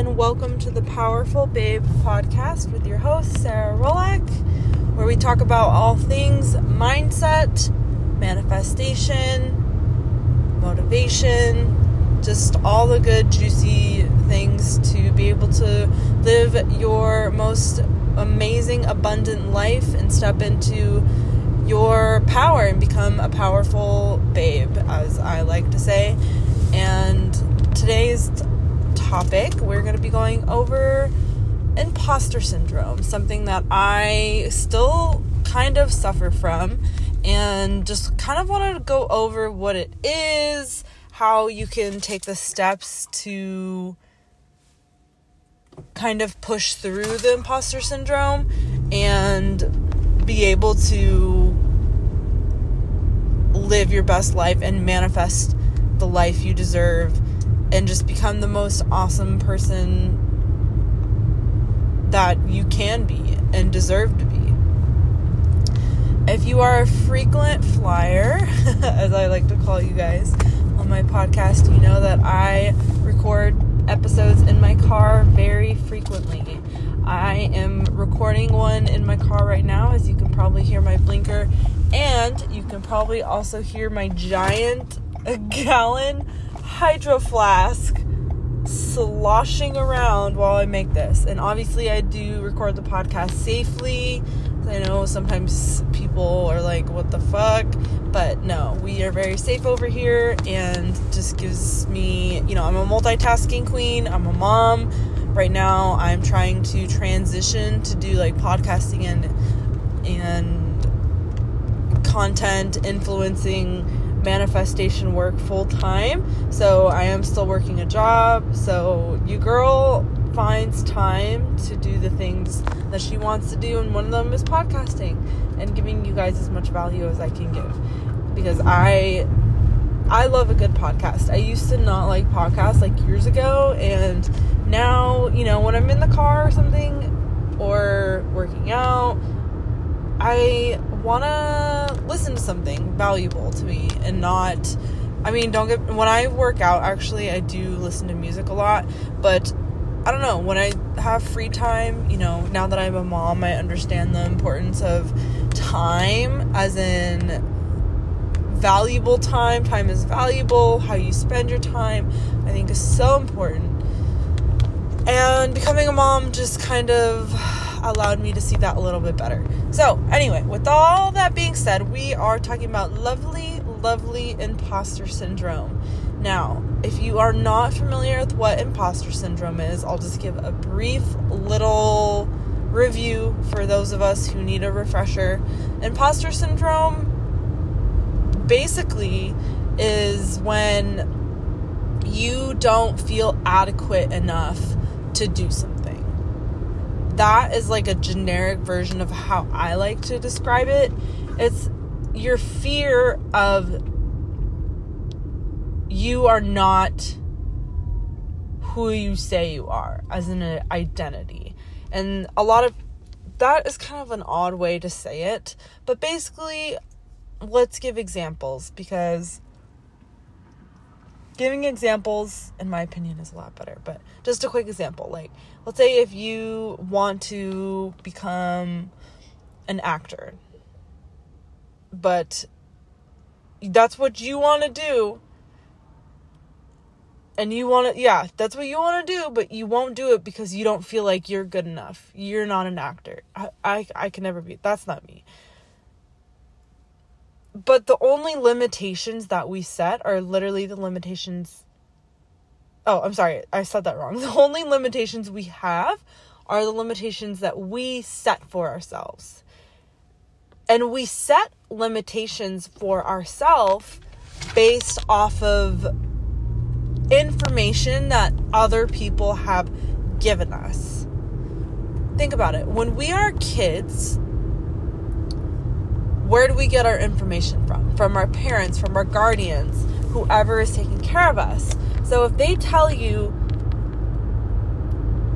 and welcome to the Powerful Babe podcast with your host, Sarah Rolak, where we talk about all things mindset, manifestation, motivation, just all the good, juicy things to be able to live your most amazing, abundant life and step into your power and become a powerful babe, as I like to say. And today's topic, we're going to be going over imposter syndrome, something that I still kind of suffer from, and just kind of wanted to go over what it is, how you can take the steps to kind of push through the imposter syndrome and be able to live your best life and manifest the life you deserve and just become the most awesome person that you can be and deserve to be. If you are a frequent flyer, as I like to call you guys on my podcast, you know that I record episodes in my car very frequently. I am recording one in my car right now, as you can probably hear my blinker, and you can probably also hear my giant gallon hydro flask sloshing around while I make this. And obviously, I do record the podcast safely. I know sometimes people are like, what the fuck? But no, we are very safe over here and just gives me, you know, I'm a multitasking queen, I'm a mom. Right now, I'm trying to transition to do like podcasting and and content influencing manifestation work full time. So I am still working a job. So you girl finds time to do the things that she wants to do and one of them is podcasting and giving you guys as much value as I can give because I I love a good podcast. I used to not like podcasts like years ago and now, you know, when I'm in the car or something or working out, I want to listen to something valuable to me and not I mean, don't get when I work out actually I do listen to music a lot, but I don't know, when I have free time, you know, now that I'm a mom, I understand the importance of time as in valuable time. Time is valuable. How you spend your time, I think, is so important. And becoming a mom just kind of allowed me to see that a little bit better. So, anyway, with all that being said, we are talking about lovely, lovely imposter syndrome. Now, if you are not familiar with what imposter syndrome is, I'll just give a brief little review for those of us who need a refresher. Imposter syndrome basically is when you don't feel adequate enough to do something. That is like a generic version of how I like to describe it. It's your fear of you are not who you say you are as an identity. And a lot of that is kind of an odd way to say it, but basically, let's give examples because giving examples, in my opinion, is a lot better. But just a quick example like, let's say if you want to become an actor, but that's what you want to do and you want to yeah that's what you want to do but you won't do it because you don't feel like you're good enough you're not an actor I, I i can never be that's not me but the only limitations that we set are literally the limitations oh i'm sorry i said that wrong the only limitations we have are the limitations that we set for ourselves and we set limitations for ourselves based off of information that other people have given us. Think about it. When we are kids, where do we get our information from? From our parents, from our guardians, whoever is taking care of us. So if they tell you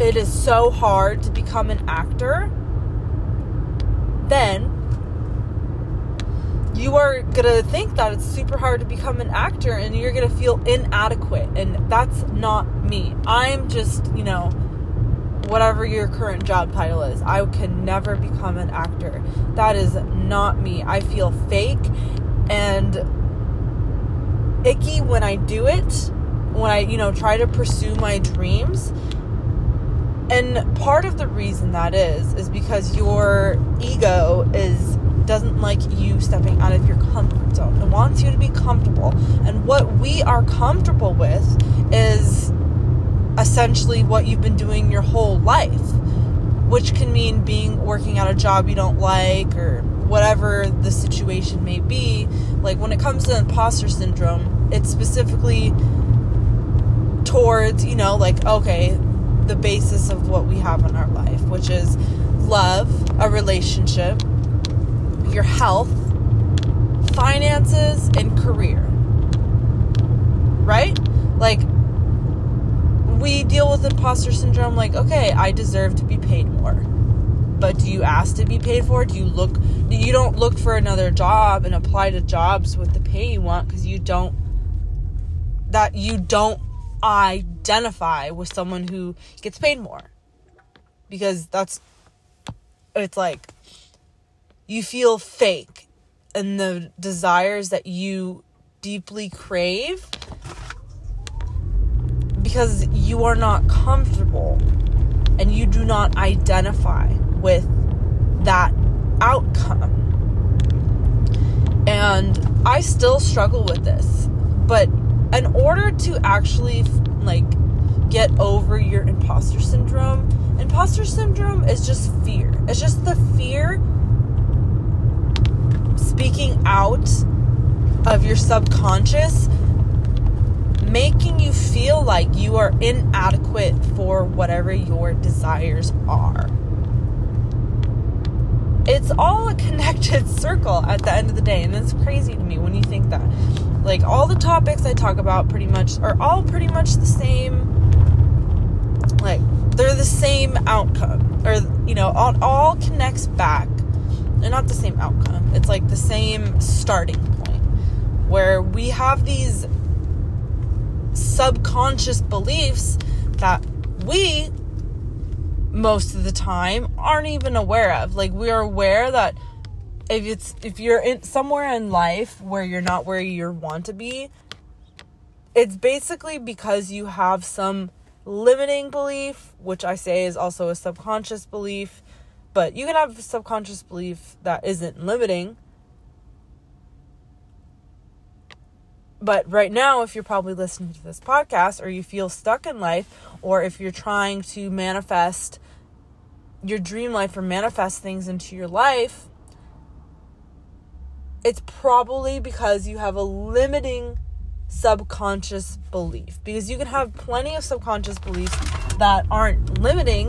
it is so hard to become an actor, then you are gonna think that it's super hard to become an actor and you're gonna feel inadequate. And that's not me. I'm just, you know, whatever your current job title is. I can never become an actor. That is not me. I feel fake and icky when I do it, when I, you know, try to pursue my dreams. And part of the reason that is is because your ego is doesn't like you stepping out of your comfort zone. It wants you to be comfortable. And what we are comfortable with is essentially what you've been doing your whole life, which can mean being working at a job you don't like or whatever the situation may be. Like when it comes to imposter syndrome, it's specifically towards, you know, like, okay, the basis of what we have in our life, which is love, a relationship, your health, finances, and career. Right? Like, we deal with imposter syndrome like, okay, I deserve to be paid more. But do you ask to be paid for? Do you look you don't look for another job and apply to jobs with the pay you want cuz you don't that you don't identify with someone who gets paid more. Because that's it's like you feel fake and the desires that you deeply crave because you are not comfortable and you do not identify with that outcome. And I still struggle with this, but in order to actually like get over your imposter syndrome, imposter syndrome is just fear. It's just the fear speaking out of your subconscious making you feel like you are inadequate for whatever your desires are. It's all a connected circle at the end of the day, and it's crazy to me when you think that. Like, all the topics I talk about pretty much are all pretty much the same. Like, they're the same outcome, or, you know, all, all connects back. They're not the same outcome, it's like the same starting point where we have these subconscious beliefs that we most of the time aren't even aware of. Like we're aware that if it's if you're in somewhere in life where you're not where you want to be it's basically because you have some limiting belief which i say is also a subconscious belief but you can have a subconscious belief that isn't limiting But right now, if you're probably listening to this podcast or you feel stuck in life, or if you're trying to manifest your dream life or manifest things into your life, it's probably because you have a limiting subconscious belief. Because you can have plenty of subconscious beliefs that aren't limiting,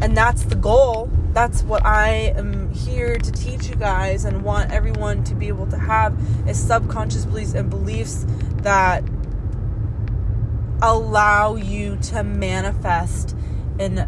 and that's the goal that's what I am here to teach you guys and want everyone to be able to have is subconscious beliefs and beliefs that allow you to manifest and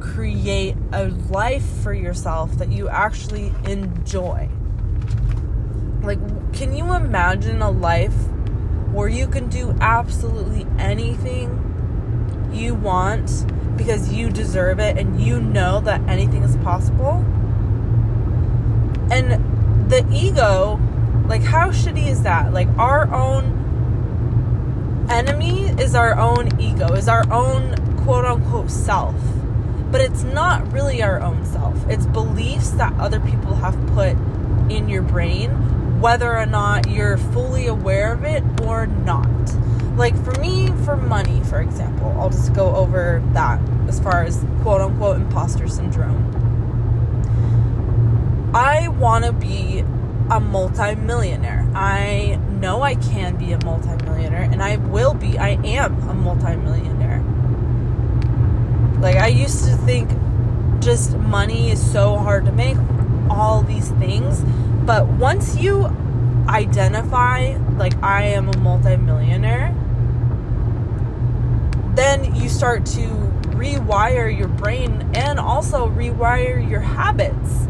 create a life for yourself that you actually enjoy. Like, can you imagine a life where you can do absolutely anything you want because you deserve it and you know that anything is possible. And the ego, like, how shitty is that? Like, our own enemy is our own ego, is our own quote unquote self. But it's not really our own self, it's beliefs that other people have put in your brain, whether or not you're fully aware of it or not like for me for money for example i'll just go over that as far as quote unquote imposter syndrome. I want to be a multimillionaire. I know i can be a multimillionaire and i will be i am a multimillionaire. Like i used to think just money is so hard to make all these things but once you identify like i am a multimillionaire then you start to rewire your brain and also rewire your habits.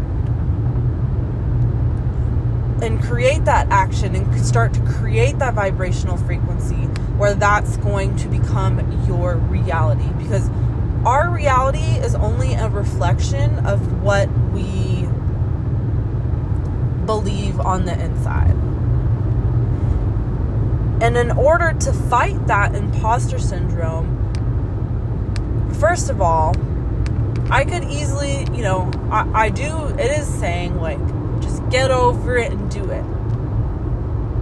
and create that action and start to create that vibrational frequency where that's going to become your reality because our reality is only a reflection of what we believe on the inside. And in order to fight that imposter syndrome, first of all, I could easily, you know, I, I do, it is saying like, just get over it and do it.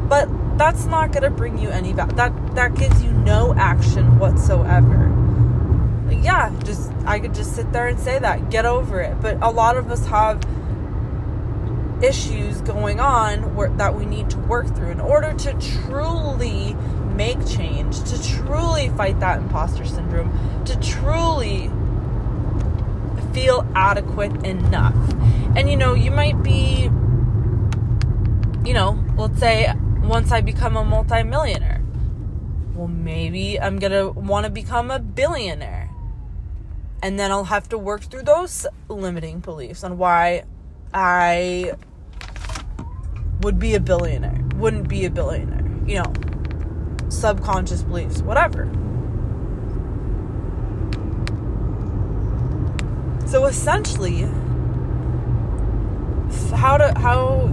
But that's not going to bring you any value. That, that gives you no action whatsoever. yeah, just, I could just sit there and say that, get over it. But a lot of us have issues going on that we need to work through in order to truly make change, to truly fight that imposter syndrome, to truly feel adequate enough. And you know, you might be, you know, let's say once I become a multimillionaire, well, maybe I'm gonna wanna become a billionaire. And then I'll have to work through those limiting beliefs on why I would be a billionaire, wouldn't be a billionaire, you know, subconscious beliefs, whatever. So essentially, how to how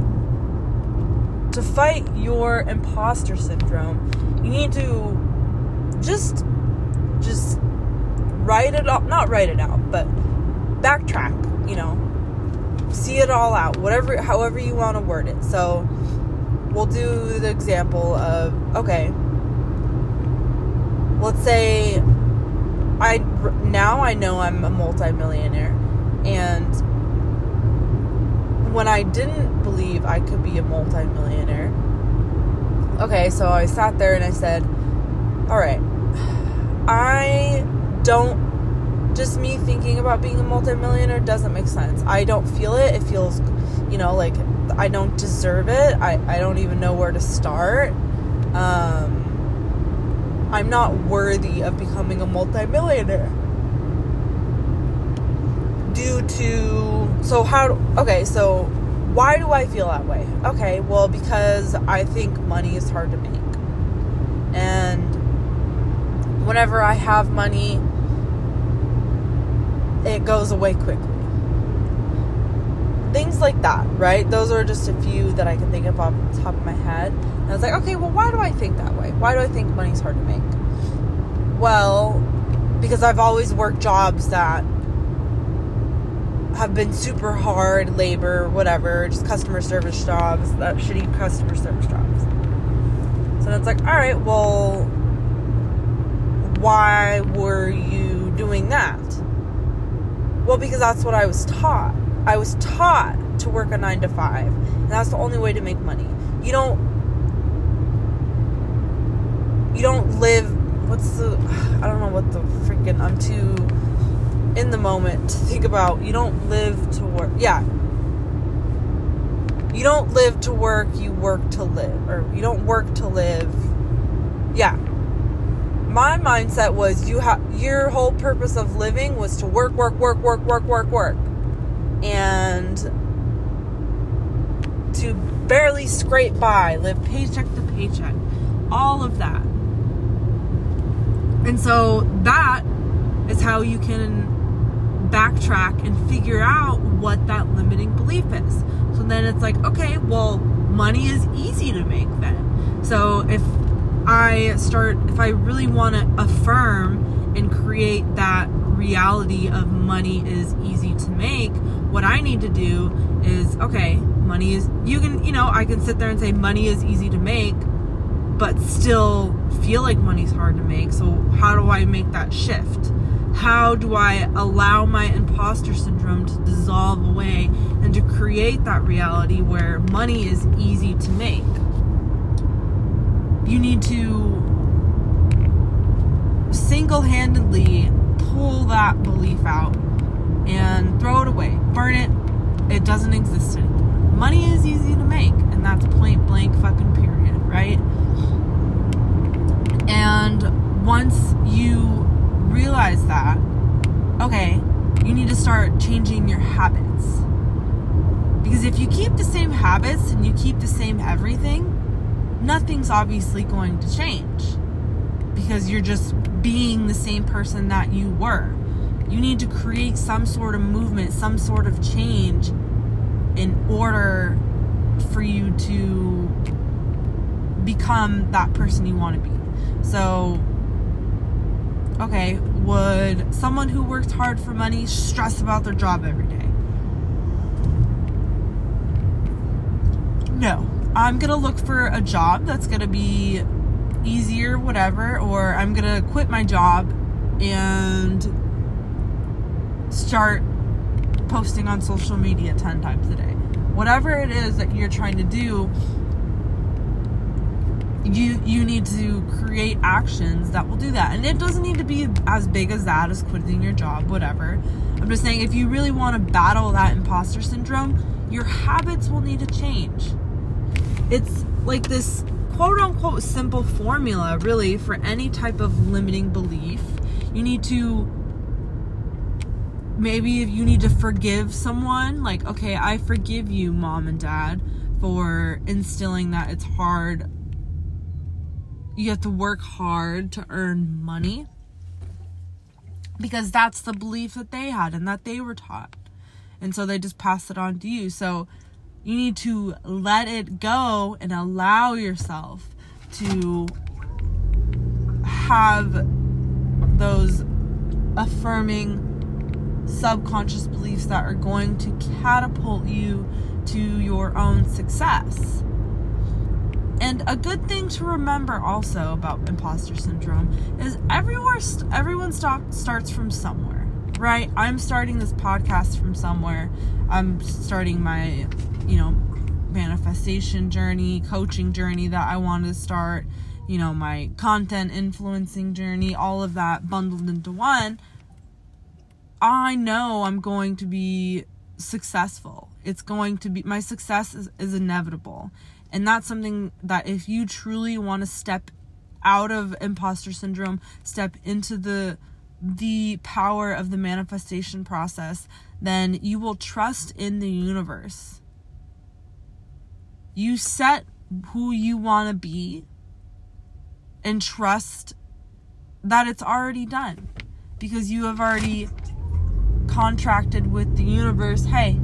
to fight your imposter syndrome, you need to just just write it out, not write it out, but backtrack, you know, see it all out, whatever, however you want to word it. So we'll do the example of okay, let's say I now I know I'm a multimillionaire, and when I didn't believe I could be a multimillionaire, okay, so I sat there and I said, all right, I don't just me thinking about being a multimillionaire doesn't make sense. I don't feel it. It feels, you know, like I don't deserve it. I, I don't even know where to start. Um, I'm not worthy of becoming a multimillionaire. Due to, so how, okay, so why do I feel that way? Okay, well, because I think money is hard to make. And whenever I have money, it goes away quickly. Things like that, right? Those are just a few that I can think of off the top of my head. And I was like, okay, well, why do I think that way? Why do I think money's hard to make? Well, because I've always worked jobs that have been super hard labor, whatever, just customer service jobs, that shitty customer service jobs. So it's like, all right, well, why were you doing that? Well, because that's what I was taught. I was taught to work a nine to five, and that's the only way to make money. You don't. You don't live. What's the? I don't know what the freaking. I'm too in the moment to think about. You don't live to work. Yeah. You don't live to work. You work to live, or you don't work to live. Yeah my mindset was you have your whole purpose of living was to work, work, work, work, work, work, work, and to barely scrape by, live paycheck to paycheck, all of that. And so that is how you can backtrack and figure out what that limiting belief is. So then it's like, okay, well, money is easy to make then. So if I start, if I really want to affirm and create that reality of money is easy to make, what I need to do is okay, money is, you can, you know, I can sit there and say money is easy to make, but still feel like money's hard to make. So, how do I make that shift? How do I allow my imposter syndrome to dissolve away and to create that reality where money is easy to make? You need to single handedly pull that belief out and throw it away, burn it. It doesn't exist anymore. Money is easy to make, and that's point blank fucking period, right? And once you realize that, okay, you need to start changing your habits. Because Because if you keep the same habits and you keep the same everything, nothing's obviously going to change. Because you're just being the same person that you were. You need to create some sort of movement, some sort of change in order for you to become that person you want to be. So, okay, would someone who works hard for money stress about their job every day? No. I'm to look for a job that's to be easier, whatever, or I'm to quit my job and start posting on social media 10 times a day. Whatever it is that you're trying to do, you you need to create actions that will do that. And it doesn't need to be as big as that as quitting your job, whatever. I'm just saying if you really want to battle that imposter syndrome, your habits will need to change. It's like this quote unquote simple formula really for any type of limiting belief. You need to maybe if you need to forgive someone, like, okay, I forgive you, mom and dad, for instilling that it's hard. You have to work hard to earn money because that's the belief that they had and that they were taught. And so they just pass it on to you. So you need to let it go and allow yourself to have those affirming subconscious beliefs that are going to catapult you to your own success. And a good thing to remember also about imposter syndrome is everywhere everyone starts from somewhere, right? I'm starting this podcast from somewhere. I'm starting my, you know, manifestation journey, coaching journey that I wanted to start, you know, my content influencing journey, all of that bundled into one I know I'm going to be successful. It's going to be, my success is, is inevitable. And that's something that if you truly want to step out of imposter syndrome, step into the the power of the manifestation process, then you will trust in the universe. You set who you want to be and trust that it's already done because you have already contracted with the universe hey,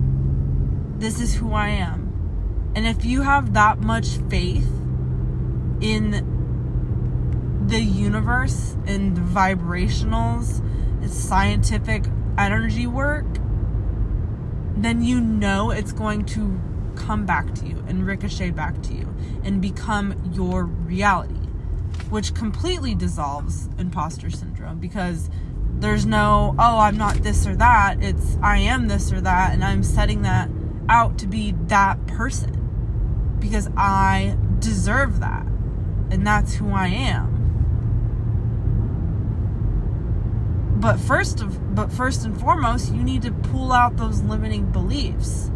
this is who I am. And if you have that much faith in the universe and the vibrationals, it's scientific energy work, then you know it's going to come back to you and ricochet back to you and become your reality, which completely dissolves imposter syndrome because there's no, oh, I'm not this or that. It's, I am this or that, and I'm setting that out to be that person because I deserve that. And that's who I am. But first of but first and foremost, you need to pull out those limiting beliefs.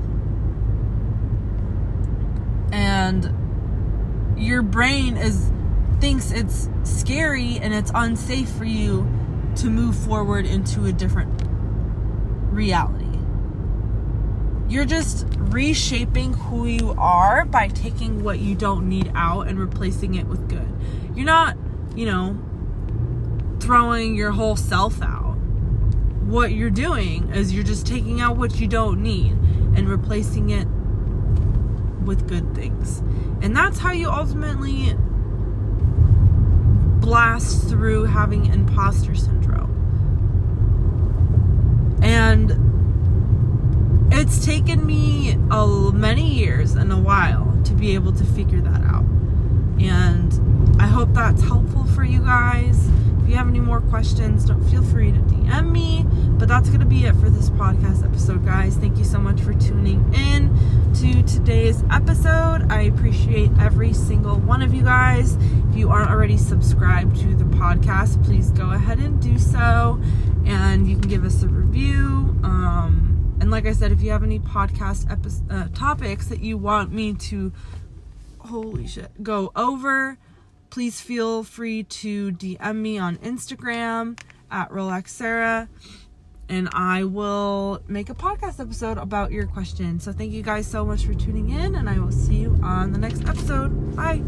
And your brain is thinks it's scary and it's unsafe for you to move forward into a different reality. You're just reshaping who you are by taking what you don't need out and replacing it with good. You're not, you know, throwing your whole self out. What you're doing is you're just taking out what you don't need and replacing it with good things. And that's how you ultimately blast through having imposter syndrome. And it's taken me a, many years and a while to be able to figure that out. And I hope that's helpful for you guys. If you have any more questions, don't feel free to DM me. But that's going to be it for this podcast episode, guys. Thank you so much for tuning in to today's episode. I appreciate every single one of you guys. If you aren't already subscribed to the podcast, please go ahead and do so. And you can give us a review. Um, and like I said, if you have any podcast epi- uh, topics that you want me to, holy shit, go over, please feel free to DM me on Instagram at Relax Sarah and I will make a podcast episode about your question. So thank you guys so much for tuning in, and I will see you on the next episode. Bye.